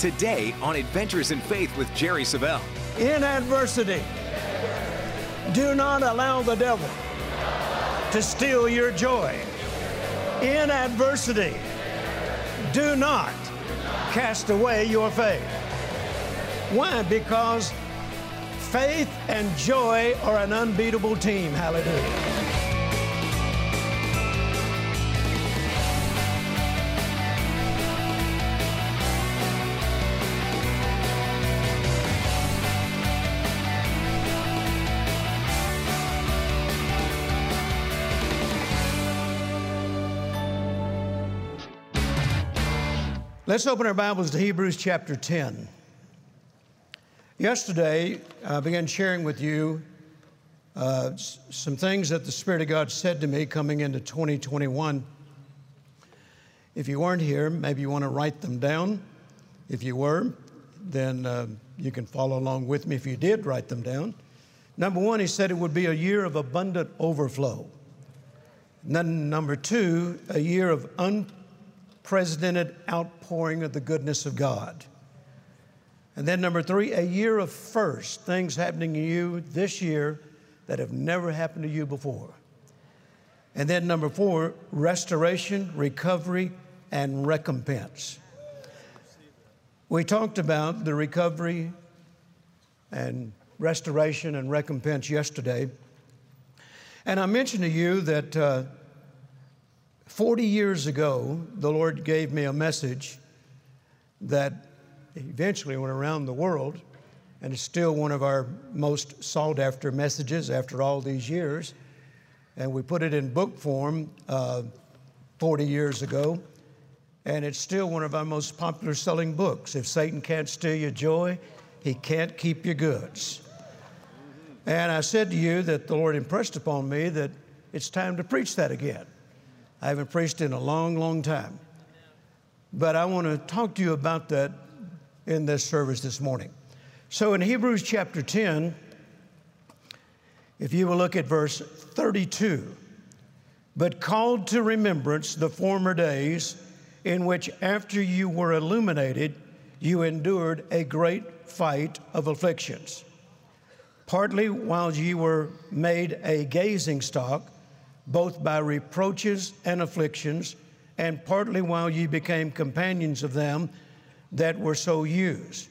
Today on Adventures in Faith with Jerry Savelle. In adversity, do not allow the devil to steal your joy. In adversity, do not cast away your faith. Why? Because faith and joy are an unbeatable team. Hallelujah. Let's open our Bibles to Hebrews chapter 10. Yesterday, I began sharing with you uh, some things that the Spirit of God said to me coming into 2021. If you weren't here, maybe you want to write them down. If you were, then uh, you can follow along with me if you did write them down. Number one, he said it would be a year of abundant overflow. Then, number two, a year of un unprecedented outpouring of the goodness of God. And then, number three, a year of first, things happening to you this year that have never happened to you before. And then, number four, restoration, recovery, and recompense. We talked about the recovery and restoration and recompense yesterday. And I mentioned to you that uh, 40 years ago, the Lord gave me a message that eventually went around the world, and it's still one of our most sought after messages after all these years. And we put it in book form uh, 40 years ago, and it's still one of our most popular selling books. If Satan can't steal your joy, he can't keep your goods. And I said to you that the Lord impressed upon me that it's time to preach that again. I haven't preached in a long, long time. But I want to talk to you about that in this service this morning. So in Hebrews chapter 10, if you will look at verse 32, but called to remembrance the former days in which after you were illuminated, you endured a great fight of afflictions. Partly while ye were made a gazing stock, both by reproaches and afflictions, and partly while ye became companions of them that were so used.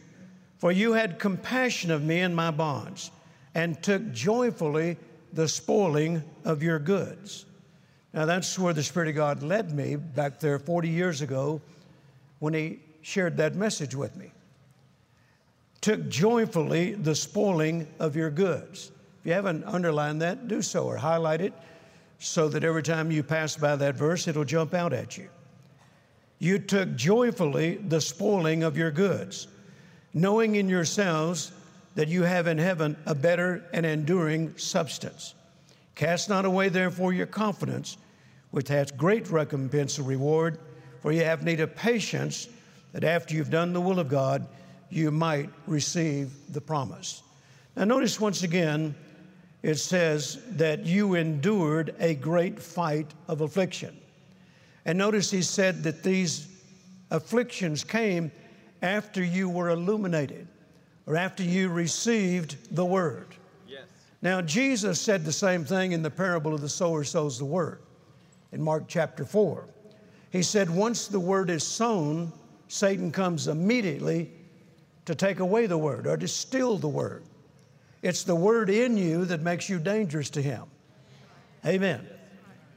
For you had compassion of me in my bonds, and took joyfully the spoiling of your goods. Now that's where the Spirit of God led me back there 40 years ago when He shared that message with me. Took joyfully the spoiling of your goods. If you haven't underlined that, do so or highlight it so that every time you pass by that verse, it'll jump out at you. You took joyfully the spoiling of your goods, knowing in yourselves that you have in heaven a better and enduring substance. Cast not away, therefore, your confidence, which hath great recompense of reward, for you have need of patience, that after you've done the will of God, you might receive the promise. Now, notice once again, it says that you endured a great fight of affliction. And notice he said that these afflictions came after you were illuminated or after you received the word. Yes. Now, Jesus said the same thing in the parable of the sower sows the word in Mark chapter 4. He said, Once the word is sown, Satan comes immediately to take away the word or to steal the word. It's the word in you that makes you dangerous to him. Amen.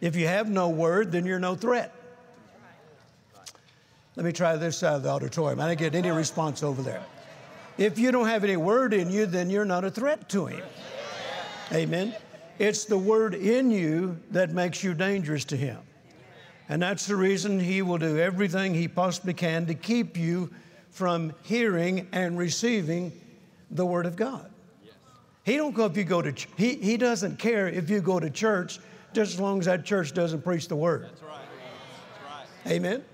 If you have no word, then you're no threat. Let me try this side of the auditorium. I didn't get any response over there. If you don't have any word in you, then you're not a threat to him. Amen. It's the word in you that makes you dangerous to him. And that's the reason he will do everything he possibly can to keep you from hearing and receiving the word of God. He don't go if you go to ch- he he doesn't care if you go to church just as long as that church doesn't preach the word. That's right. That's right. Amen.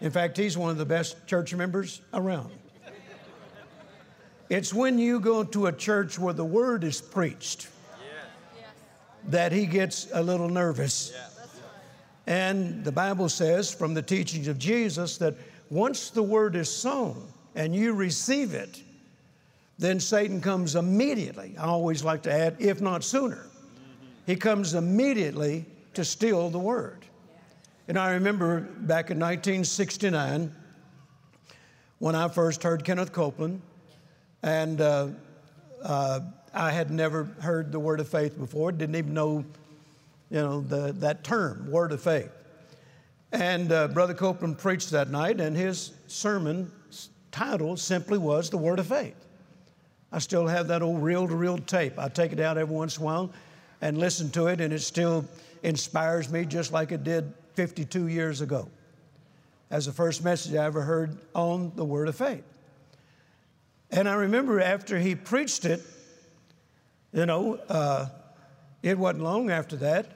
In fact, he's one of the best church members around. It's when you go to a church where the word is preached that he gets a little nervous. And the Bible says from the teachings of Jesus that once the word is sown, and you receive it, then Satan comes immediately. I always like to add, if not sooner. He comes immediately to steal the word. And I remember back in 1969 when I first heard Kenneth Copeland, and uh, uh, I had never heard the word of faith before, didn't even know, you know, the, that term, word of faith. And uh, Brother Copeland preached that night, and his sermon title simply was The Word of Faith. I still have that old reel to reel tape. I take it out every once in a while and listen to it, and it still inspires me just like it did 52 years ago as the first message I ever heard on the Word of Faith. And I remember after he preached it, you know, uh, it wasn't long after that.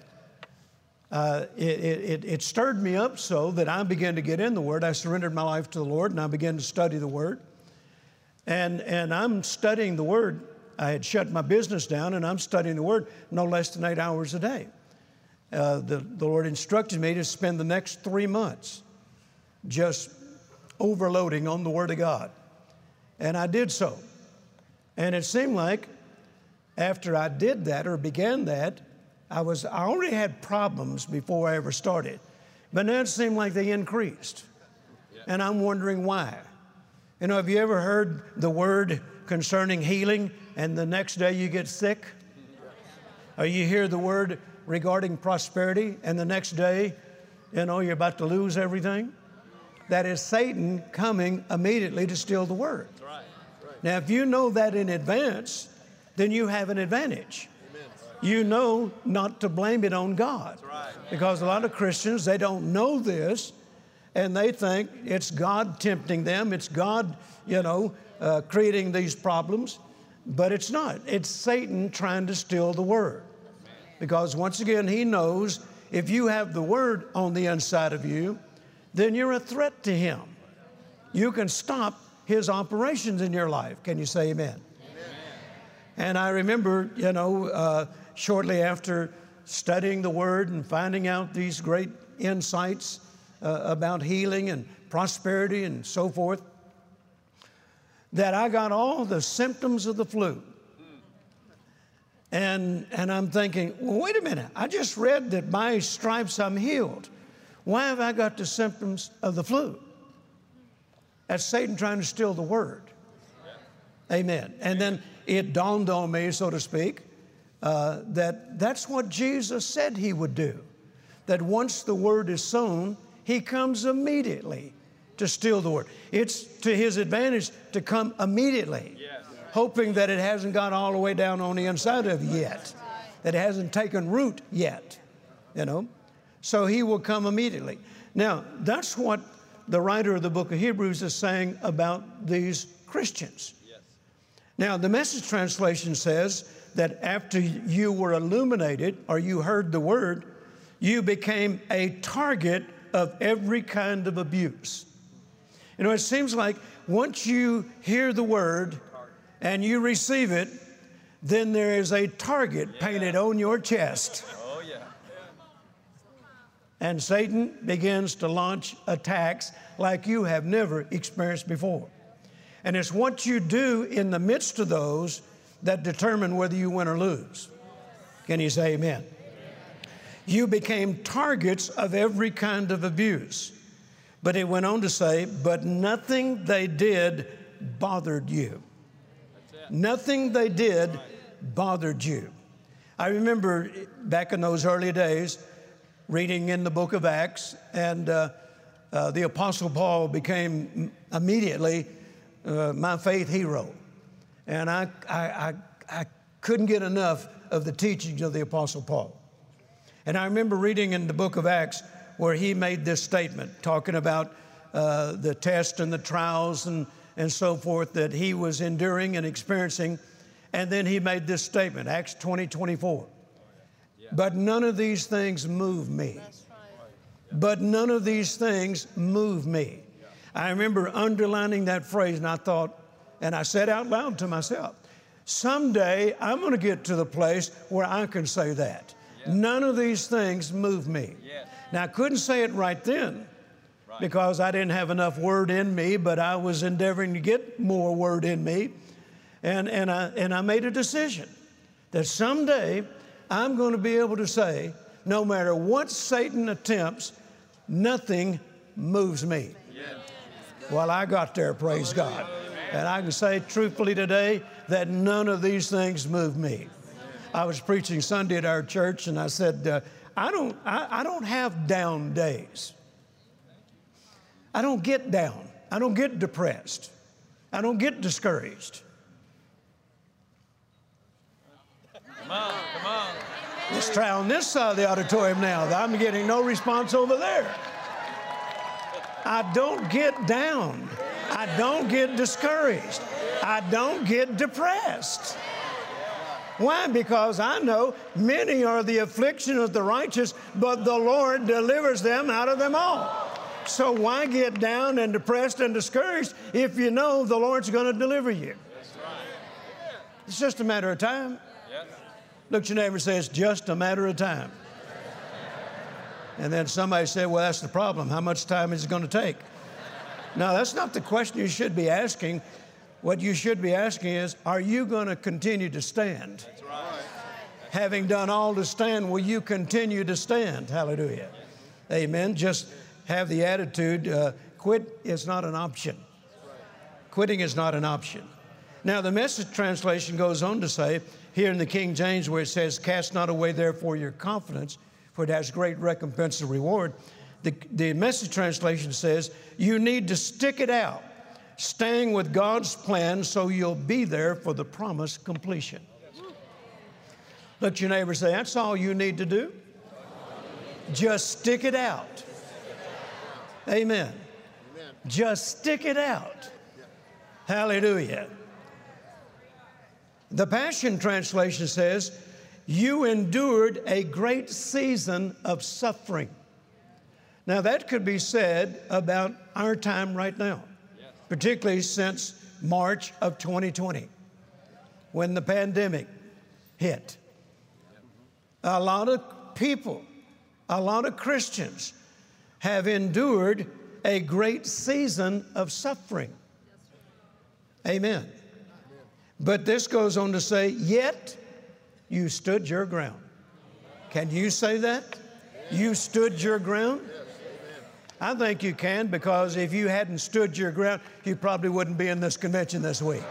Uh, it, it, it stirred me up so that I began to get in the Word. I surrendered my life to the Lord and I began to study the Word. And, and I'm studying the Word. I had shut my business down and I'm studying the Word no less than eight hours a day. Uh, the, the Lord instructed me to spend the next three months just overloading on the Word of God. And I did so. And it seemed like after I did that or began that, I was I already had problems before I ever started. But now it seemed like they increased. And I'm wondering why. You know, have you ever heard the word concerning healing and the next day you get sick? Or you hear the word regarding prosperity and the next day, you know, you're about to lose everything? That is Satan coming immediately to steal the word. Now, if you know that in advance, then you have an advantage. You know not to blame it on God. Because a lot of Christians, they don't know this and they think it's God tempting them, it's God, you know, uh, creating these problems. But it's not. It's Satan trying to steal the word. Because once again, he knows if you have the word on the inside of you, then you're a threat to him. You can stop his operations in your life. Can you say amen? amen. And I remember, you know, uh, shortly after studying the Word and finding out these great insights uh, about healing and prosperity and so forth, that I got all the symptoms of the flu. And, and I'm thinking, well, wait a minute, I just read that by stripes I'm healed. Why have I got the symptoms of the flu? That's Satan trying to steal the word. Amen. And then it dawned on me, so to speak, uh, that that's what Jesus said he would do. That once the word is sown, he comes immediately to steal the word. It's to his advantage to come immediately, yes. hoping that it hasn't got all the way down on the inside of you yet, that it hasn't taken root yet, you know. So he will come immediately. Now, that's what the writer of the book of Hebrews is saying about these Christians. Yes. Now, the message translation says that after you were illuminated or you heard the word, you became a target of every kind of abuse. You know, it seems like once you hear the word and you receive it, then there is a target yeah. painted on your chest. Oh, yeah. And Satan begins to launch attacks like you have never experienced before. And it's what you do in the midst of those that determine whether you win or lose. Can you say amen? You became targets of every kind of abuse. But it went on to say, but nothing they did bothered you. Nothing they did bothered you. I remember back in those early days reading in the book of Acts, and uh, uh, the Apostle Paul became immediately uh, my faith hero. And I, I, I, I couldn't get enough of the teachings of the Apostle Paul. And I remember reading in the book of Acts where he made this statement talking about uh, the test and the trials and, and so forth that he was enduring and experiencing. And then he made this statement, Acts 20 24. But none of these things move me. But none of these things move me. I remember underlining that phrase and I thought, and I said out loud to myself, someday I'm going to get to the place where I can say that. None of these things move me. Now, I couldn't say it right then, because I didn't have enough word in me, but I was endeavoring to get more word in me. And, and, I, and I made a decision that someday I'm going to be able to say, no matter what Satan attempts, nothing moves me. Well, I got there, praise God. And I can say truthfully today that none of these things move me. I was preaching Sunday at our church, and I said, uh, I, don't, I, I don't have down days. I don't get down. I don't get depressed. I don't get discouraged. Come on, come on. Let's try on this side of the auditorium now. I'm getting no response over there. I don't get down. I don't get discouraged. I don't get depressed. Why? Because I know many are the affliction of the righteous, but the Lord delivers them out of them all. So why get down and depressed and discouraged if you know the Lord's going to deliver you? It's just a matter of time. Look at your neighbor and say, It's just a matter of time. And then somebody said, Well, that's the problem. How much time is it going to take? Now, that's not the question you should be asking. What you should be asking is, Are you going to continue to stand? Right. Having done all to stand, will you continue to stand? Hallelujah. Amen. Just have the attitude uh, quit is not an option. Quitting is not an option. Now, the message translation goes on to say, here in the King James, where it says, Cast not away therefore your confidence, for it has great recompense and reward. The, the message translation says, You need to stick it out, staying with God's plan so you'll be there for the promised completion. Let your neighbor say, That's all you need to do. Just stick it out. Amen. Just stick it out. Hallelujah. The Passion Translation says, You endured a great season of suffering. Now, that could be said about our time right now, particularly since March of 2020, when the pandemic hit. A lot of people, a lot of Christians have endured a great season of suffering. Amen. But this goes on to say, yet you stood your ground. Can you say that? You stood your ground? I think you can because if you hadn't stood your ground, you probably wouldn't be in this convention this week.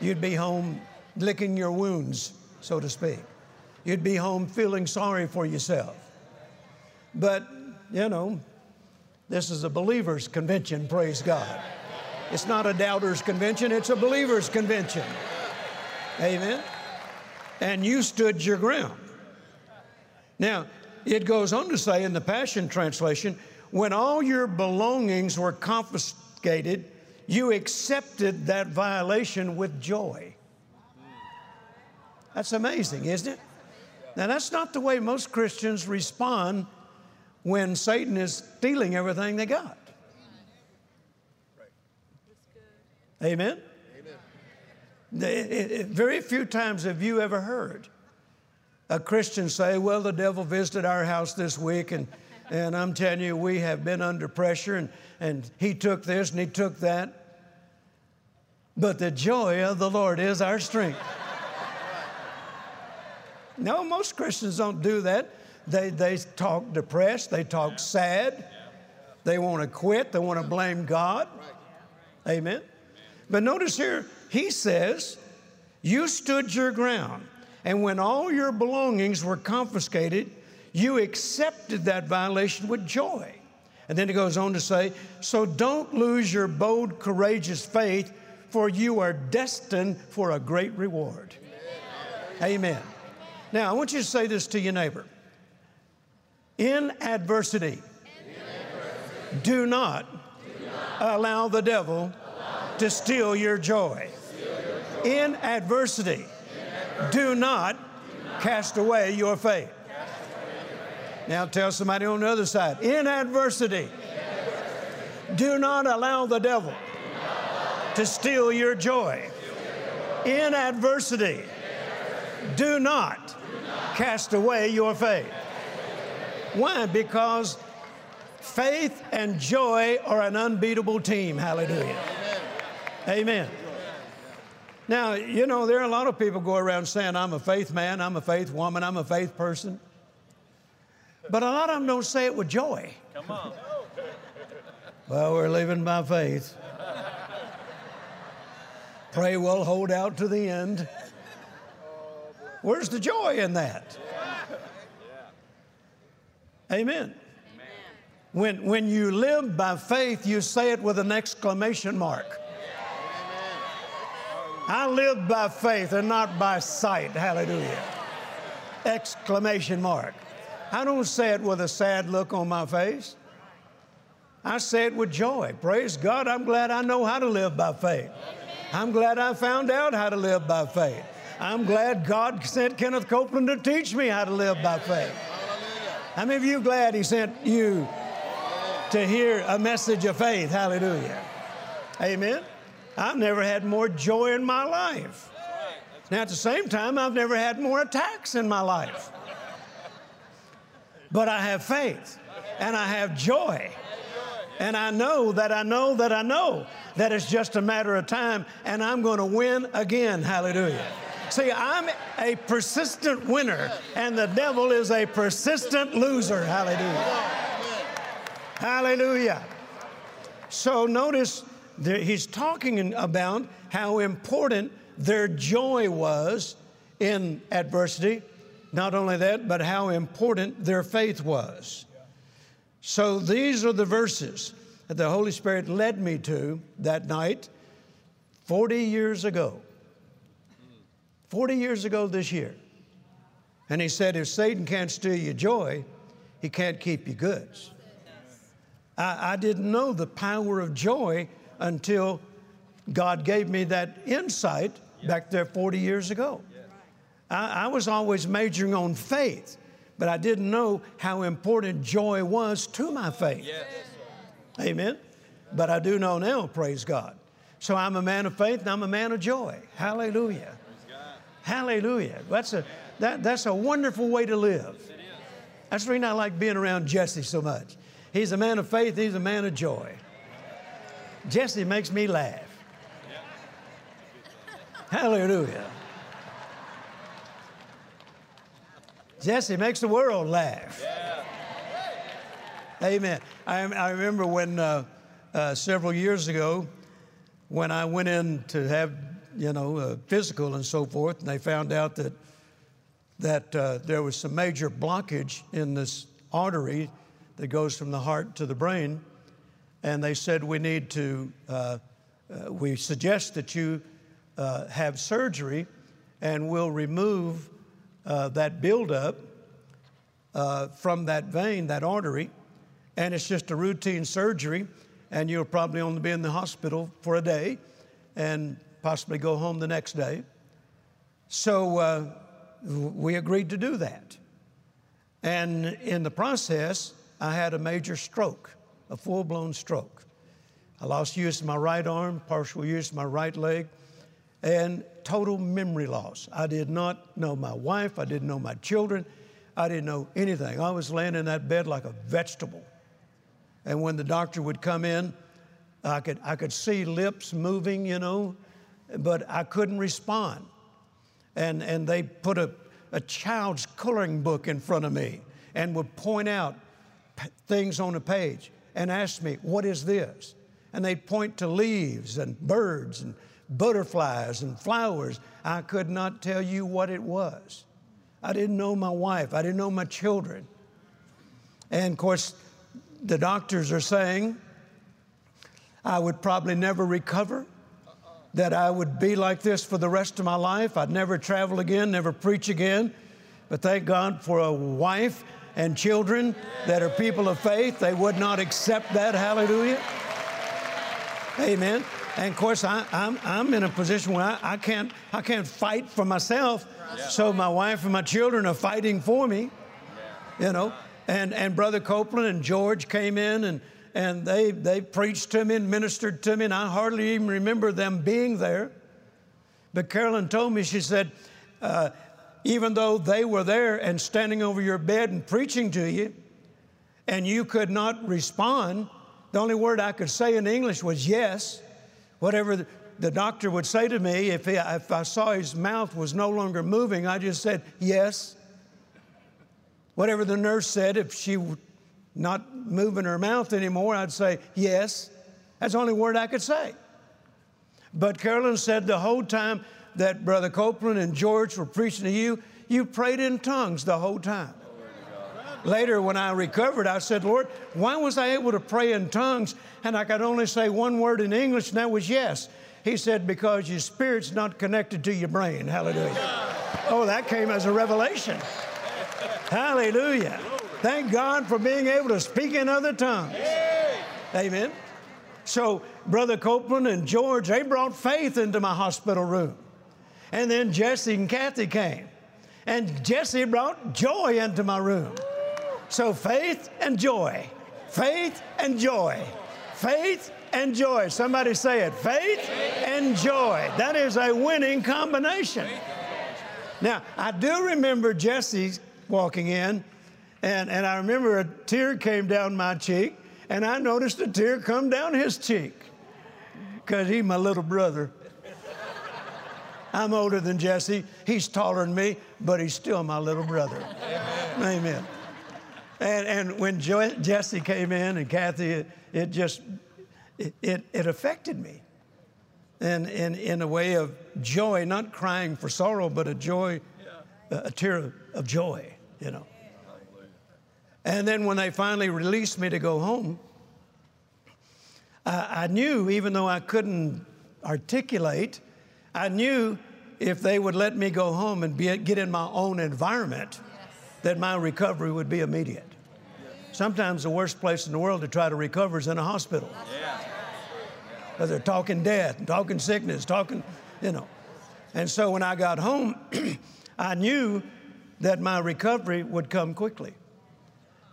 You'd be home licking your wounds, so to speak. You'd be home feeling sorry for yourself. But you know, this is a believers' convention, praise God. It's not a doubters' convention, it's a believers' convention. Amen. And you stood your ground. Now, it goes on to say in the Passion Translation when all your belongings were confiscated, you accepted that violation with joy. That's amazing, isn't it? Now, that's not the way most Christians respond when Satan is stealing everything they got. Amen? Amen. Very few times have you ever heard a Christian say, Well, the devil visited our house this week, and, and I'm telling you, we have been under pressure, and, and he took this and he took that. But the joy of the Lord is our strength. No, most Christians don't do that. They, they talk depressed, they talk sad, they want to quit, they want to blame God. Amen. But notice here, he says, You stood your ground, and when all your belongings were confiscated, you accepted that violation with joy. And then he goes on to say, So don't lose your bold, courageous faith, for you are destined for a great reward. Amen. Now, I want you to say this to your neighbor. In adversity, do not, allow the devil to steal your joy. In adversity, do not cast away your faith. Now tell somebody on the other side. In adversity, do not allow the devil to steal your joy. In adversity, do not cast away your faith. Why? Because Faith and joy are an unbeatable team. Hallelujah. Amen. Now, you know, there are a lot of people go around saying, I'm a faith man, I'm a faith woman, I'm a faith person. But a lot of them don't say it with joy. Come on. Well, we're living by faith. Pray we'll hold out to the end. Where's the joy in that? Amen. When, when you live by faith, you say it with an exclamation mark. I live by faith and not by sight. Hallelujah. Exclamation mark. I don't say it with a sad look on my face. I say it with joy. Praise God. I'm glad I know how to live by faith. I'm glad I found out how to live by faith. I'm glad God sent Kenneth Copeland to teach me how to live by faith. How many of you glad he sent you to hear a message of faith? Hallelujah. Amen. I've never had more joy in my life. Now, at the same time, I've never had more attacks in my life. But I have faith and I have joy. And I know that I know that I know that it's just a matter of time and I'm going to win again. Hallelujah. See, I'm a persistent winner and the devil is a persistent loser. Hallelujah. Hallelujah. So notice he's talking about how important their joy was in adversity. Not only that, but how important their faith was. So these are the verses that the Holy Spirit led me to that night 40 years ago. 40 years ago this year. And he said, if Satan can't steal your joy, he can't keep your goods. I, I didn't know the power of joy until God gave me that insight back there 40 years ago. I, I, was always majoring on faith, but I didn't know how important joy was to my faith. Yes. Amen. But I do know now, praise God. So I'm a man of faith and I'm a man of joy. Hallelujah. Hallelujah. That's a, that, that's a wonderful way to live. That's the reason I like being around Jesse so much. He's a man of faith, he's a man of joy. Jesse makes me laugh. Hallelujah. Jesse makes the world laugh. Amen. I, I, remember when uh, uh, several years ago, when I went in to have, you know, uh, physical and so forth, and they found out that that uh, there was some major blockage in this artery that goes from the heart to the brain and they said, We need to, uh, uh, we suggest that you uh, have surgery and we'll remove uh, that buildup uh, from that vein, that artery. And it's just a routine surgery, and you'll probably only be in the hospital for a day and possibly go home the next day. So uh, we agreed to do that. And in the process, I had a major stroke a full blown stroke. I lost use of my right arm, partial use of my right leg, and total memory loss. I did not know my wife, I didn't know my children, I didn't know anything. I was laying in that bed like a vegetable. And when the doctor would come in, I could, I could see lips moving, you know, but I couldn't respond. And, and they put a, a child's coloring book in front of me and would point out p- things on the page and ask me, What is this? And they'd point to leaves and birds and butterflies and flowers. I could not tell you what it was. I didn't know my wife, I didn't know my children. And of course, the doctors are saying I would probably never recover, that I would be like this for the rest of my life. I'd never travel again, never preach again. But thank God for a wife and children that are people of faith, they would not accept that. Hallelujah. Amen. And of course, I, am I'm, I'm in a position where I, I, can't, I can't fight for myself. So my wife and my children are fighting for me, you know. And, and Brother Copeland and Gloria came in and, and they, they preached to me and ministered to me, and I hardly even remember them being there. But Carolyn told me, she said, uh, even though they were there and standing over your bed and preaching to you, and you could not respond, the only word I could say in English was yes. Whatever the, doctor would say to me, if, he, if I saw his mouth was no longer moving, I just said yes. Whatever the nurse said, if she not moving her mouth anymore, I'd say yes. That's the only word I could say. But Carolyn said the whole time that Brother Copeland and Gloria were preaching to you, you prayed in tongues the whole time. Later, when I recovered, I said, Lord, why was I able to pray in tongues and I could only say one word in English, and that was yes? He said, because your spirit's not connected to your brain. Hallelujah. Oh, that came as a revelation. Hallelujah. Thank God for being able to speak in other tongues. Amen. So, Brother Copeland and Gloria, they brought faith into my hospital room. And then Jesse and Kathy came. And Jesse brought joy into my room. So, faith and joy, faith and joy, faith and joy. Somebody say it faith and joy. That is a winning combination. Now, I do remember Jesse walking in, and, and I remember a tear came down my cheek, and I noticed a tear come down his cheek because he's my little brother. I'm older than Jesse. He's taller than me, but he's still my little brother. Amen. Amen. And, and when jo- Jesse came in and Kathy, it, it just, it, it, it, affected me. And in, in a way of joy, not crying for sorrow, but a joy, yeah. a, a tear of joy, you know. And then when they finally released me to go home, I, I knew, even though I couldn't articulate, I knew if they would let me go home and be, get in my own environment, yes. that my recovery would be immediate. Sometimes the worst place in the world to try to recover is in a hospital. Because they're talking death, and talking sickness, talking, you know. And so when I got home, I knew that my recovery would come quickly.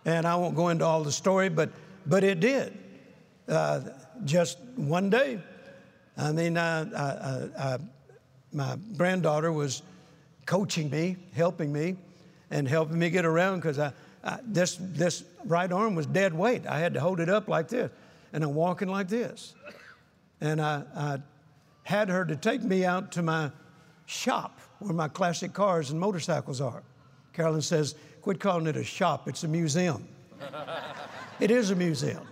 And I won't go into all the story, but, but it did. Uh, just one day. I mean, I, I, my granddaughter was coaching me, helping me, and helping me get around because I, I, this, this right arm was dead weight. I had to hold it up like this, and I'm walking like this. And I, I had her to take me out to my shop where my classic cars and motorcycles are. Carolyn says, quit calling it a shop, it's a museum. it is a museum.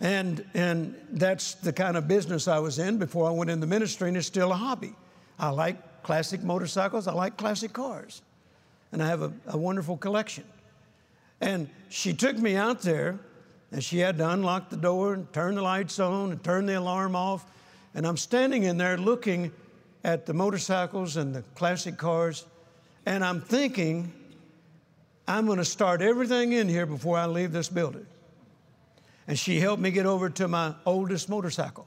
And, and that's the kind of business I was in before I went in the ministry, and it's still a hobby. I like classic motorcycles, I like classic cars, and I have a, a wonderful collection. And she took me out there, and she had to unlock the door and turn the lights on and turn the alarm off. And I'm standing in there looking at the motorcycles and the classic cars, and I'm thinking, I'm going to start everything in here before I leave this building and she helped me get over to my oldest motorcycle.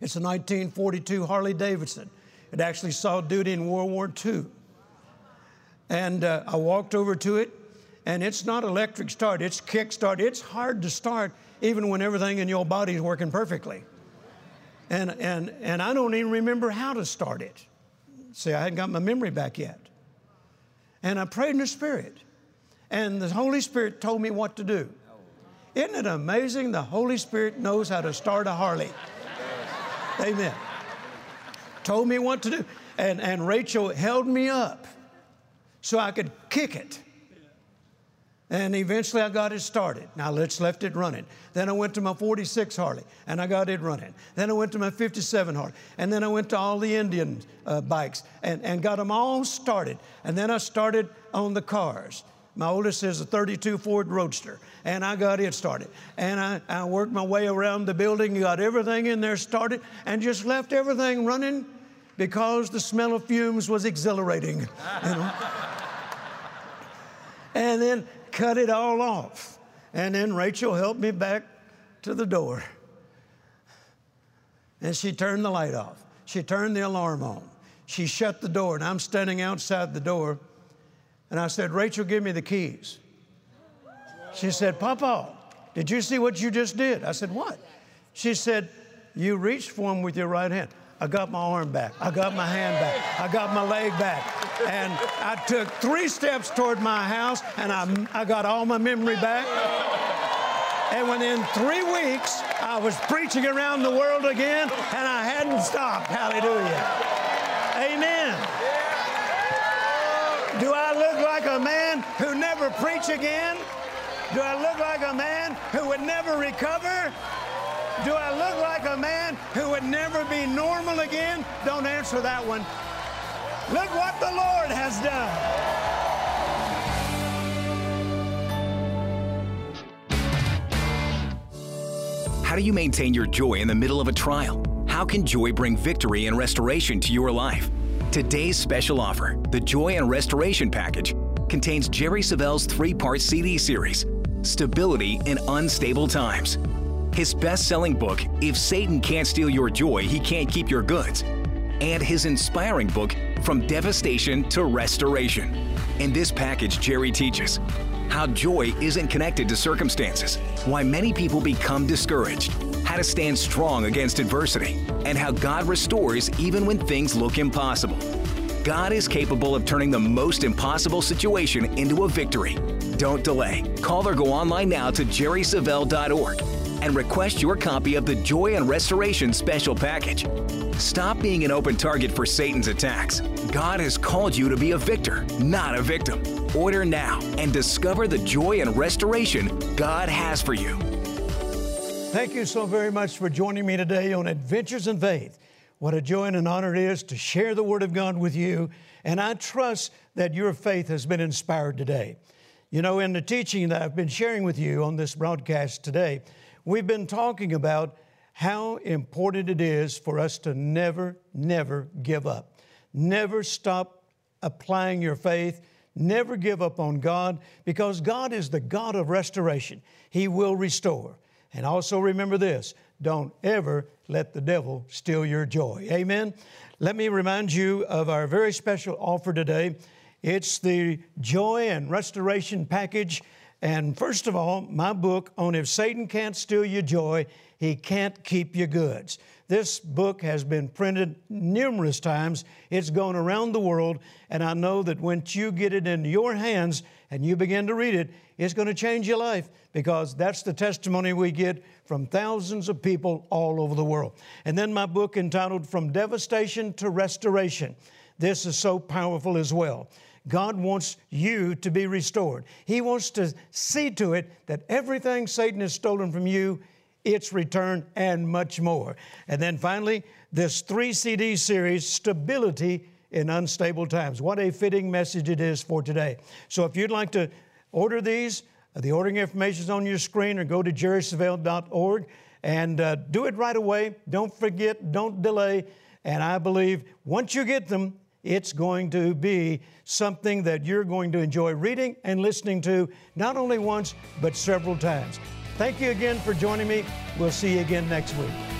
It's a 1942 Harley Davidson. It actually saw duty in World War II. And uh, I walked over to it, and it's not electric start, it's kick start. It's hard to start even when everything in your body is working perfectly. And, and, and I don't even remember how to start it. See, I hadn't got my memory back yet. And I prayed in the Spirit, and the Holy Spirit told me what to do. Isn't it amazing the Holy Spirit knows how to start a Harley? Amen. Told me what to do. And, and Rachel held me up so I could kick it. And eventually I got it started. Now let's left it running. Then I went to my 46 Harley and I got it running. Then I went to my 57 Harley. And then I went to all the Indian uh, bikes and, and got them all started. And then I started on the cars. My oldest is a 32 Ford Roadster, and I got it started. And I, I worked my way around the building, got everything in there started, and just left everything running because the smell of fumes was exhilarating. You know? and then cut it all off. And then Rachel helped me back to the door. And she turned the light off. She turned the alarm on. She shut the door, and I'm standing outside the door and I said, Rachel, give me the keys. She said, Papa, did you see what you just did? I said, What? She said, You reached for him with your right hand. I got my arm back. I got my hand back. I got my leg back. And I took three steps toward my house and I, I got all my memory back. And within three weeks, I was preaching around the world again and I hadn't stopped. Hallelujah. Amen. Do I look like a man who never preach again? Do I look like a man who would never recover? Do I look like a man who would never be normal again? Don't answer that one. Look what the Lord has done. How do you maintain your joy in the middle of a trial? How can joy bring victory and restoration to your life? Today's special offer, the Joy and Restoration Package, contains Jerry Savelle's three part CD series, Stability in Unstable Times. His best selling book, If Satan Can't Steal Your Joy, He Can't Keep Your Goods. And his inspiring book, From Devastation to Restoration. In this package, Jerry teaches how joy isn't connected to circumstances, why many people become discouraged, how to stand strong against adversity, and how God restores even when things look impossible. God is capable of turning the most impossible situation into a victory. Don't delay. Call or go online now to jerrysavelle.org and request your copy of the Joy and Restoration Special Package. Stop being an open target for Satan's attacks. God has called you to be a victor, not a victim. Order now and discover the joy and restoration God has for you. Thank you so very much for joining me today on Adventures in Faith. What a joy and an honor it is to share the Word of God with you. And I trust that your faith has been inspired today. You know, in the teaching that I've been sharing with you on this broadcast today, we've been talking about how important it is for us to never, never give up. Never stop applying your faith. Never give up on God because God is the God of restoration. He will restore. And also remember this don't ever let the devil steal your joy. Amen. Let me remind you of our very special offer today. It's the Joy and Restoration Package. And first of all, my book on If Satan Can't Steal Your Joy, He Can't Keep Your Goods. This book has been printed numerous times. It's gone around the world, and I know that once you get it into your hands and you begin to read it, it's going to change your life because that's the testimony we get from thousands of people all over the world. And then my book entitled From Devastation to Restoration. This is so powerful as well. God wants you to be restored. He wants to see to it that everything Satan has stolen from you, it's returned and much more. And then finally, this three CD series, Stability in Unstable Times. What a fitting message it is for today. So if you'd like to order these, the ordering information is on your screen or go to jerrysavelle.org and uh, do it right away. Don't forget, don't delay. And I believe once you get them, it's going to be something that you're going to enjoy reading and listening to not only once, but several times. Thank you again for joining me. We'll see you again next week.